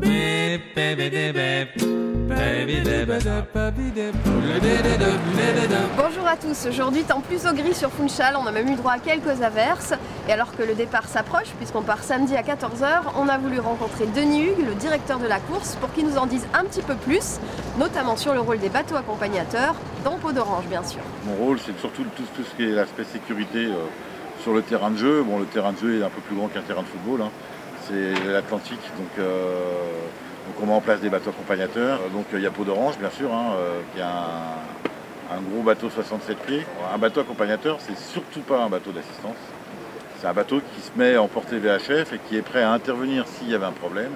Baby, baby, baby. Bonjour à tous, aujourd'hui temps plus au gris sur Funchal, on a même eu droit à quelques averses. Et alors que le départ s'approche, puisqu'on part samedi à 14h, on a voulu rencontrer Denis Hugues, le directeur de la course, pour qu'il nous en dise un petit peu plus, notamment sur le rôle des bateaux accompagnateurs, dans Peau d'Orange bien sûr. Mon rôle c'est surtout tout, ce qui est l'aspect sécurité euh, sur le terrain de jeu. Bon le terrain de jeu est un peu plus grand qu'un terrain de football, hein. C'est l'Atlantique, donc... Euh, donc on met en place des bateaux accompagnateurs. Euh, donc il y a Peau d'Orange bien sûr, hein, euh, qui est un, gros bateau 67 pieds. Un bateau accompagnateur, c'est surtout pas un bateau d'assistance. C'est un bateau qui se met en portée VHF et qui est prêt à intervenir s'il y avait un problème,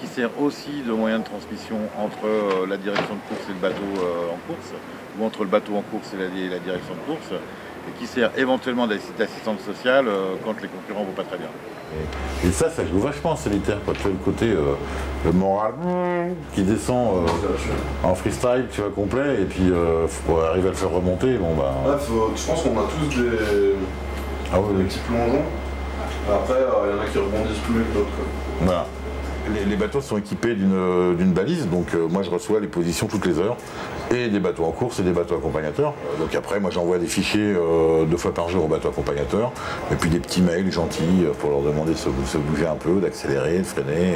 qui sert aussi de moyen de transmission entre euh, la direction de course et le bateau en course, ou entre le bateau en course et la, direction de course, et qui sert éventuellement d'assistance sociale quand les concurrents ne vont pas très bien. Et ça, ça joue vachement en solitaire, quand tu as le côté euh, le moral qui descend euh, en freestyle, tu vois, complet, et puis il euh, faut arriver à le faire remonter. Bon, bah, je pense qu'on a tous des, ah, oui, des petits plongeons. Après, il y en a qui rebondissent plus que d'autres. Voilà les, bateaux sont équipés d'une balise, donc euh, moi je reçois les positions toutes les heures, et des bateaux en course et des bateaux accompagnateurs. Donc après, moi j'envoie des fichiers euh, deux fois par jour aux bateaux accompagnateurs, et puis des petits mails gentils euh, pour leur demander de se, bouger un peu, d'accélérer, de freiner,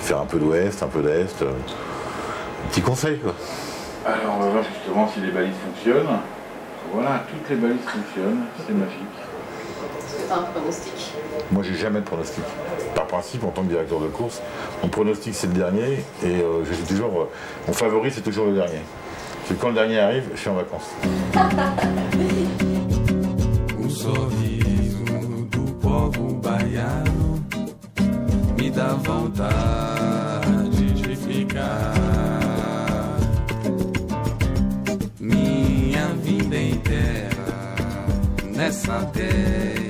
faire un peu d'ouest, un peu d'est. Petit conseil quoi. Alors on va voir justement si les balises fonctionnent. Voilà, toutes les balises fonctionnent, c'est magique un pronostic Moi, j'ai jamais de pronostic. Par principe, en tant que directeur de course, mon pronostic, c'est le dernier. Et euh, je toujours. Euh, mon favori, c'est toujours le dernier. C'est quand le dernier arrive, je suis en vacances. um sorriso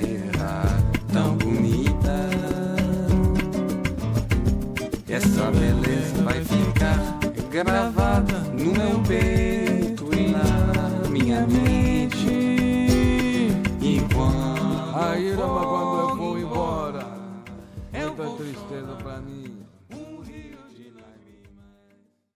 Essa beleza vai ficar gravada no meu peito e na minha mente. Enquanto a ira quando eu vou embora, é muita tristeza pra mim.